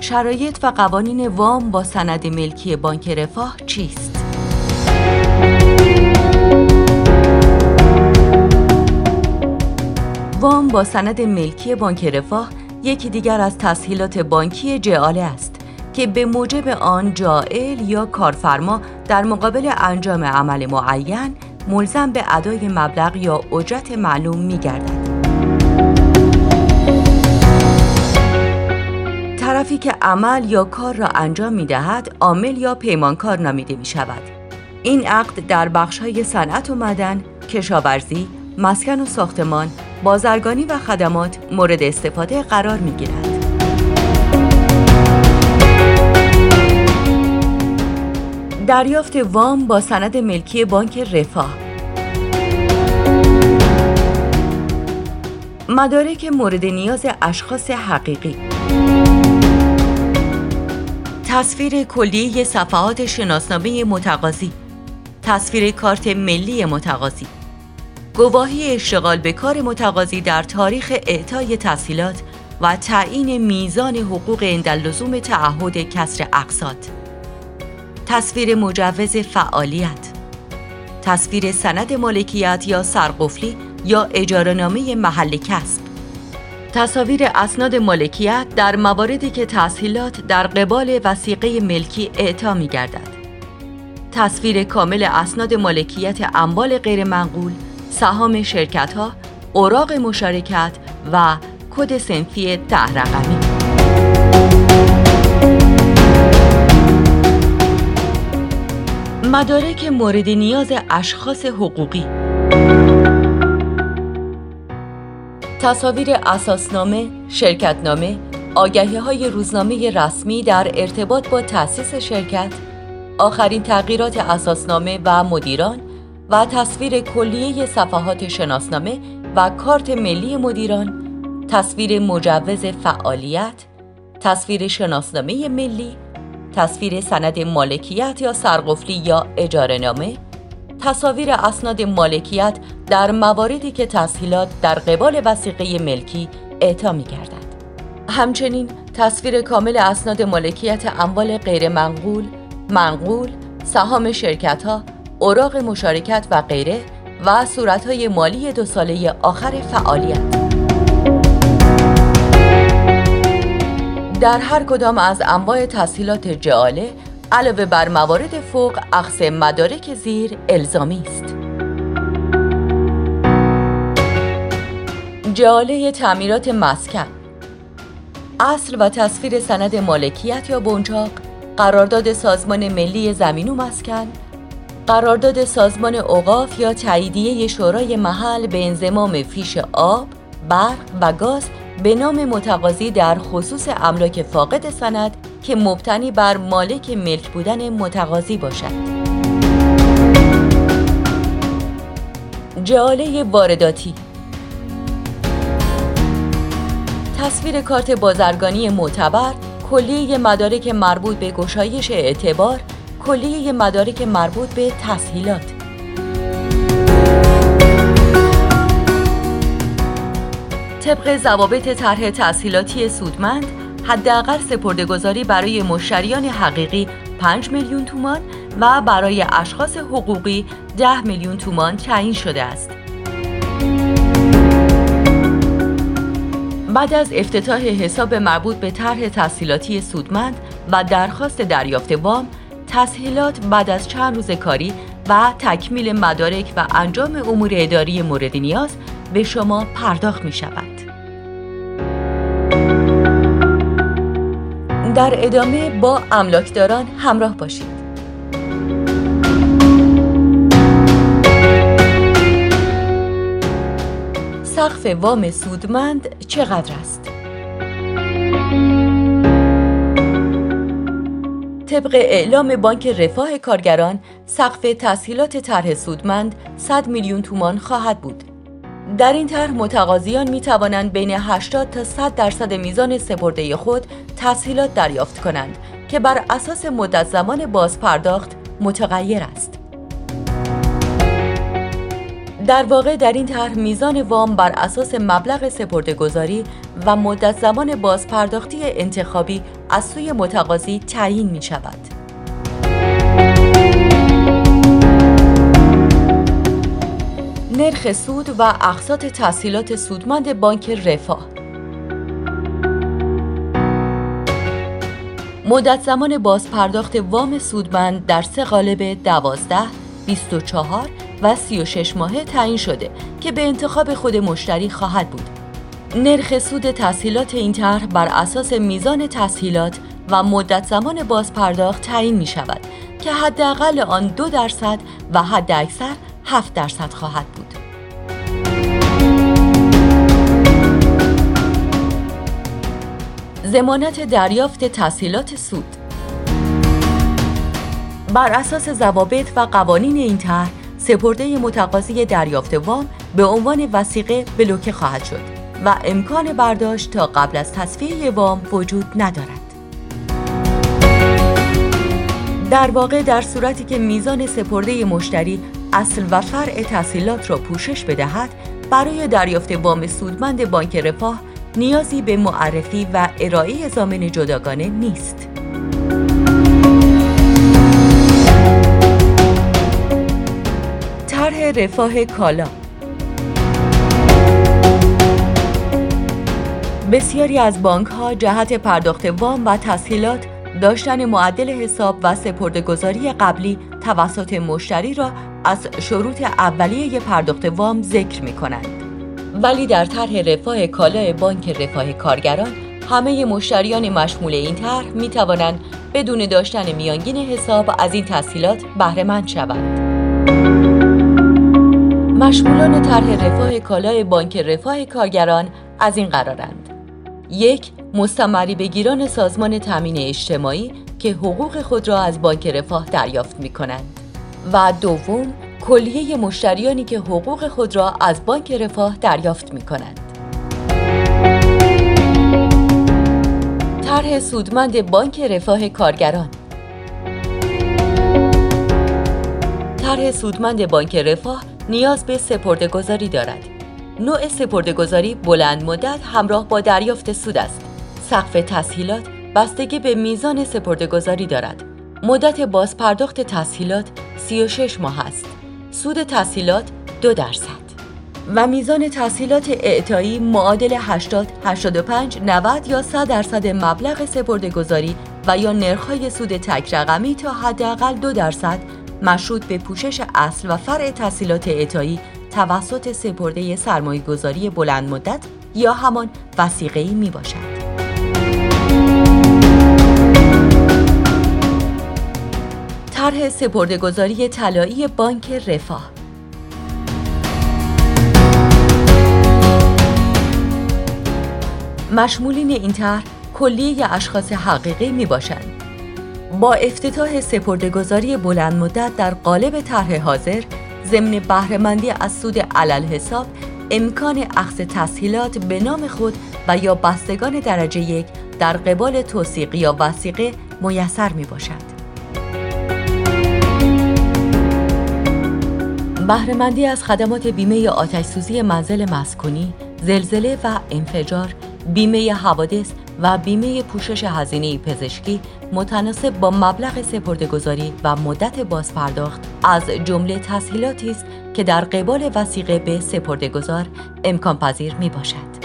شرایط و قوانین وام با سند ملکی بانک رفاه چیست؟ وام با سند ملکی بانک رفاه یکی دیگر از تسهیلات بانکی جعاله است که به موجب آن جائل یا کارفرما در مقابل انجام عمل معین ملزم به ادای مبلغ یا اجرت معلوم می گردد. طرفی که عمل یا کار را انجام می دهد عامل یا پیمانکار نامیده می شود. این عقد در بخش های صنعت و مدن، کشاورزی، مسکن و ساختمان، بازرگانی و خدمات مورد استفاده قرار می گیرد. دریافت وام با سند ملکی بانک رفاه مدارک مورد نیاز اشخاص حقیقی. تصویر کلیه صفحات شناسنامه متقاضی. تصویر کارت ملی متقاضی. گواهی اشتغال به کار متقاضی در تاریخ اعطای تسهیلات و تعیین میزان حقوق اندلزوم تعهد کسر اقساط. تصویر مجوز فعالیت. تصویر سند مالکیت یا سرقفلی یا اجارهنامه محل کسب تصاویر اسناد مالکیت در مواردی که تسهیلات در قبال وسیقه ملکی اعطا می گردد. تصویر کامل اسناد مالکیت اموال غیرمنقول، سهام شرکت ها، اوراق مشارکت و کد سنفی ده رقمی. مدارک مورد نیاز اشخاص حقوقی تصاویر اساسنامه، شرکتنامه، آگهی های روزنامه رسمی در ارتباط با تأسیس شرکت، آخرین تغییرات اساسنامه و مدیران و تصویر کلیه صفحات شناسنامه و کارت ملی مدیران، تصویر مجوز فعالیت، تصویر شناسنامه ملی، تصویر سند مالکیت یا سرقفلی یا اجاره نامه، تصاویر اسناد مالکیت در مواردی که تسهیلات در قبال وسیقه ملکی اعطا می. همچنین تصویر کامل اسناد مالکیت اموال غیر منقول، منقول، سهام شرکت ها، اوراق مشارکت و غیره و صورتهای مالی دو ساله آخر فعالیت. در هر کدام از انواع تسهیلات جعاله علاوه بر موارد فوق اخص مدارک زیر الزامی است. جاله تعمیرات مسکن اصل و تصویر سند مالکیت یا بنچاق قرارداد سازمان ملی زمین و مسکن قرارداد سازمان اوقاف یا تاییدیه شورای محل به انضمام فیش آب، برق و گاز به نام متقاضی در خصوص املاک فاقد سند که مبتنی بر مالک ملک بودن متقاضی باشد. جاله وارداتی تصویر کارت بازرگانی معتبر کلیه مدارک مربوط به گشایش اعتبار کلیه مدارک مربوط به تسهیلات طبق ضوابط طرح تسهیلاتی سودمند حداقل سپردهگذاری برای مشتریان حقیقی 5 میلیون تومان و برای اشخاص حقوقی 10 میلیون تومان تعیین شده است. بعد از افتتاح حساب مربوط به طرح تسهیلاتی سودمند و درخواست دریافت وام، تسهیلات بعد از چند روز کاری و تکمیل مدارک و انجام امور اداری مورد نیاز به شما پرداخت می شود. در ادامه با املاکداران همراه باشید. سقف وام سودمند چقدر است؟ طبق اعلام بانک رفاه کارگران سقف تسهیلات طرح سودمند 100 میلیون تومان خواهد بود در این طرح متقاضیان می توانند بین 80 تا 100 درصد میزان سپرده خود تسهیلات دریافت کنند که بر اساس مدت زمان باز پرداخت متغیر است. در واقع در این طرح میزان وام بر اساس مبلغ سپردهگذاری و مدت زمان بازپرداختی انتخابی از سوی متقاضی تعیین می شود. نرخ سود و اقساط تسهیلات سودمند بانک رفاه مدت زمان بازپرداخت وام سودمند در سه قالب 12 24 و 36 ماهه تعیین شده که به انتخاب خود مشتری خواهد بود. نرخ سود تسهیلات این طرح بر اساس میزان تسهیلات و مدت زمان بازپرداخت تعیین می شود که حداقل آن دو درصد و حد اکثر 7 درصد خواهد بود. زمانت دریافت تسهیلات سود بر اساس ضوابط و قوانین این طرح سپرده متقاضی دریافت وام به عنوان وسیقه بلوکه خواهد شد و امکان برداشت تا قبل از تصفیه وام وجود ندارد. در واقع در صورتی که میزان سپرده مشتری اصل و فرع تحصیلات را پوشش بدهد برای دریافت وام سودمند بانک رفاه نیازی به معرفی و ارائه زامن جداگانه نیست. طرح رفاه کالا بسیاری از بانک ها جهت پرداخت وام و تسهیلات داشتن معدل حساب و سپردهگذاری قبلی توسط مشتری را از شروط اولیه پرداخت وام ذکر می کنند. ولی در طرح رفاه کالا بانک رفاه کارگران همه مشتریان مشمول این طرح می توانند بدون داشتن میانگین حساب از این تسهیلات بهره شوند. مشمولان طرح رفاه کالای بانک رفاه کارگران از این قرارند یک مستمری بگیران سازمان تامین اجتماعی که حقوق خود را از بانک رفاه دریافت می کنند و دوم کلیه مشتریانی که حقوق خود را از بانک رفاه دریافت می کنند طرح سودمند بانک رفاه کارگران طرح سودمند بانک رفاه نیاز به سپرده گذاری دارد. نوع سپرده گذاری بلند مدت همراه با دریافت سود است. سقف تسهیلات بستگی به میزان سپرده گذاری دارد. مدت بازپرداخت تسهیلات 36 ماه است. سود تسهیلات 2 درصد. و میزان تسهیلات اعطایی معادل 80, 85, 90 یا 100 درصد مبلغ سپرده گذاری و یا نرخ‌های سود تک رقمی تا حداقل 2 درصد مشروط به پوشش اصل و فرع تحصیلات اعطایی توسط سپرده سرمایه گذاری بلند مدت یا همان وسیقه می باشد. طرح سپردهگذاری طلایی بانک رفاه مشمولین این طرح کلیه اشخاص حقیقی می باشند با افتتاح سپردهگذاری بلند مدت در قالب طرح حاضر ضمن بهرهمندی از سود علل حساب امکان اخذ تسهیلات به نام خود و یا بستگان درجه یک در قبال توصیق یا وسیقه میسر می باشد. بهرهمندی از خدمات بیمه آتش سوزی منزل مسکونی، زلزله و انفجار، بیمه حوادث و بیمه پوشش هزینه پزشکی متناسب با مبلغ سپردهگذاری و مدت بازپرداخت از جمله تسهیلاتی است که در قبال وسیقه به سپردهگذار امکان پذیر می باشد.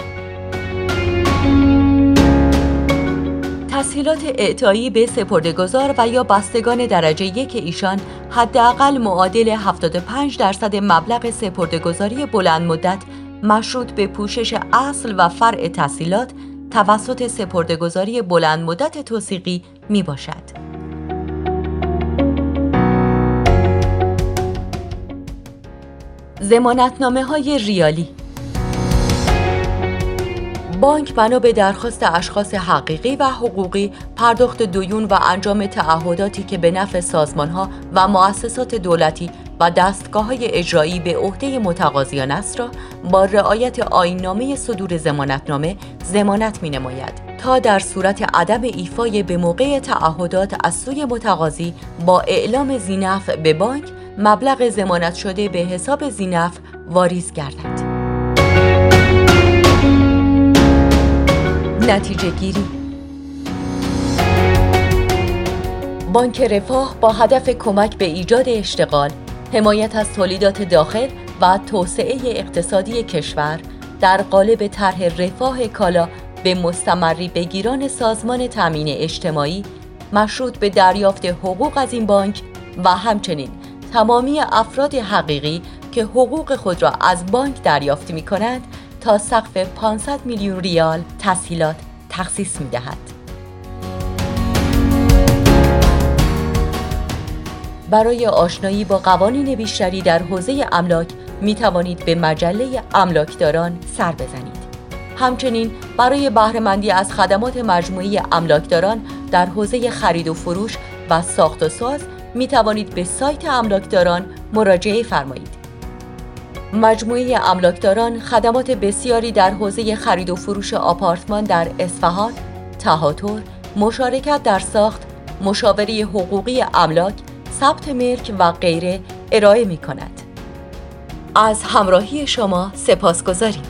تسهیلات اعطایی به سپردهگذار و یا بستگان درجه یک ایشان حداقل معادل 75 درصد مبلغ سپردهگذاری بلند مدت مشروط به پوشش اصل و فرع تسهیلات توسط سپردهگذاری بلند مدت توسیقی می باشد. زمانتنامه های ریالی بانک بنا به درخواست اشخاص حقیقی و حقوقی پرداخت دویون و انجام تعهداتی که به نفع سازمان ها و مؤسسات دولتی و دستگاه های اجرایی به عهده متقاضیان است را با رعایت آینامه صدور زمانتنامه زمانت می نماید تا در صورت عدم ایفای به موقع تعهدات از سوی متقاضی با اعلام زینف به بانک مبلغ زمانت شده به حساب زینف واریز گردد. نتیجه گیری. بانک رفاه با هدف کمک به ایجاد اشتغال، حمایت از تولیدات داخل و توسعه اقتصادی کشور در قالب طرح رفاه کالا به مستمری بگیران سازمان تامین اجتماعی مشروط به دریافت حقوق از این بانک و همچنین تمامی افراد حقیقی که حقوق خود را از بانک دریافت می کنند تا سقف 500 میلیون ریال تسهیلات تخصیص می دهد. برای آشنایی با قوانین بیشتری در حوزه املاک می توانید به مجله املاکداران سر بزنید. همچنین برای بهرهمندی از خدمات مجموعی املاکداران در حوزه خرید و فروش و ساخت و ساز می توانید به سایت املاکداران مراجعه فرمایید. مجموعه املاکداران خدمات بسیاری در حوزه خرید و فروش آپارتمان در اصفهان، تهاتر، مشارکت در ساخت، مشاوره حقوقی املاک، ثبت ملک و غیره ارائه می کند. از همراهی شما سپاس گذاریم.